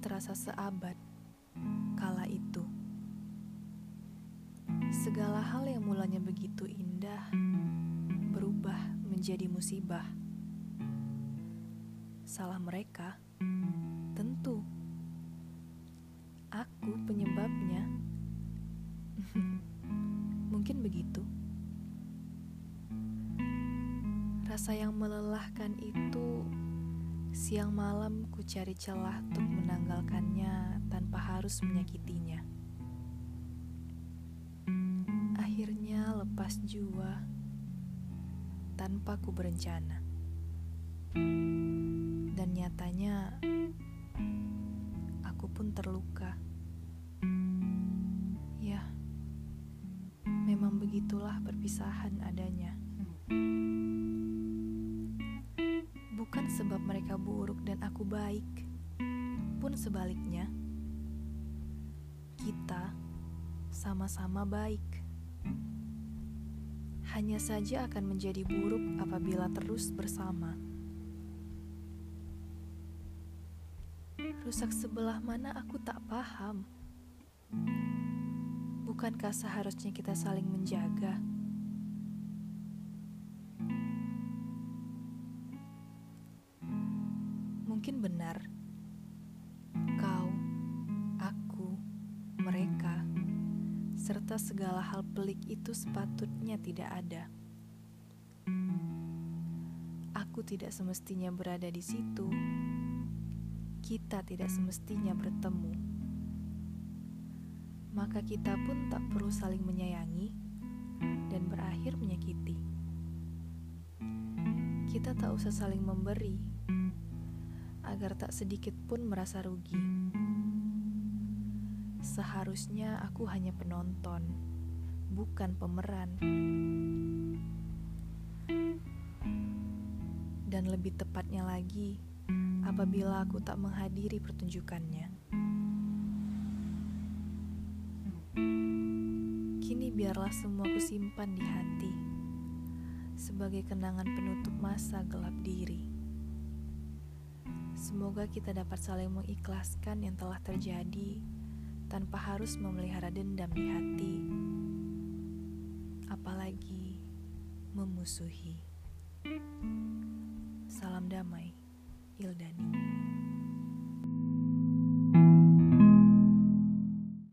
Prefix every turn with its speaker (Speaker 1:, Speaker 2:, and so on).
Speaker 1: terasa seabad kala itu. Segala hal yang mulanya begitu indah berubah menjadi musibah. Salah mereka, tentu. Aku penyebabnya. Mungkin begitu. Rasa yang melelahkan itu siang malam ku cari celah untuk menanggalkannya tanpa harus menyakitinya. Akhirnya lepas jua tanpa ku berencana. Dan nyatanya aku pun terluka. Ya, memang begitulah perpisahan adanya. Bukan sebab mereka buruk dan aku baik, pun sebaliknya, kita sama-sama baik. Hanya saja akan menjadi buruk apabila terus bersama. Rusak sebelah mana aku tak paham. Bukankah seharusnya kita saling menjaga? Mungkin benar, kau, aku, mereka, serta segala hal pelik itu sepatutnya tidak ada. Aku tidak semestinya berada di situ. Kita tidak semestinya bertemu. Maka kita pun tak perlu saling menyayangi dan berakhir menyakiti. Kita tak usah saling memberi agar tak sedikit pun merasa rugi. Seharusnya aku hanya penonton, bukan pemeran. Dan lebih tepatnya lagi, apabila aku tak menghadiri pertunjukannya. Kini biarlah semua ku simpan di hati sebagai kenangan penutup masa gelap diri. Semoga kita dapat saling mengikhlaskan yang telah terjadi tanpa harus memelihara dendam di hati, apalagi memusuhi. Salam damai, Ildani.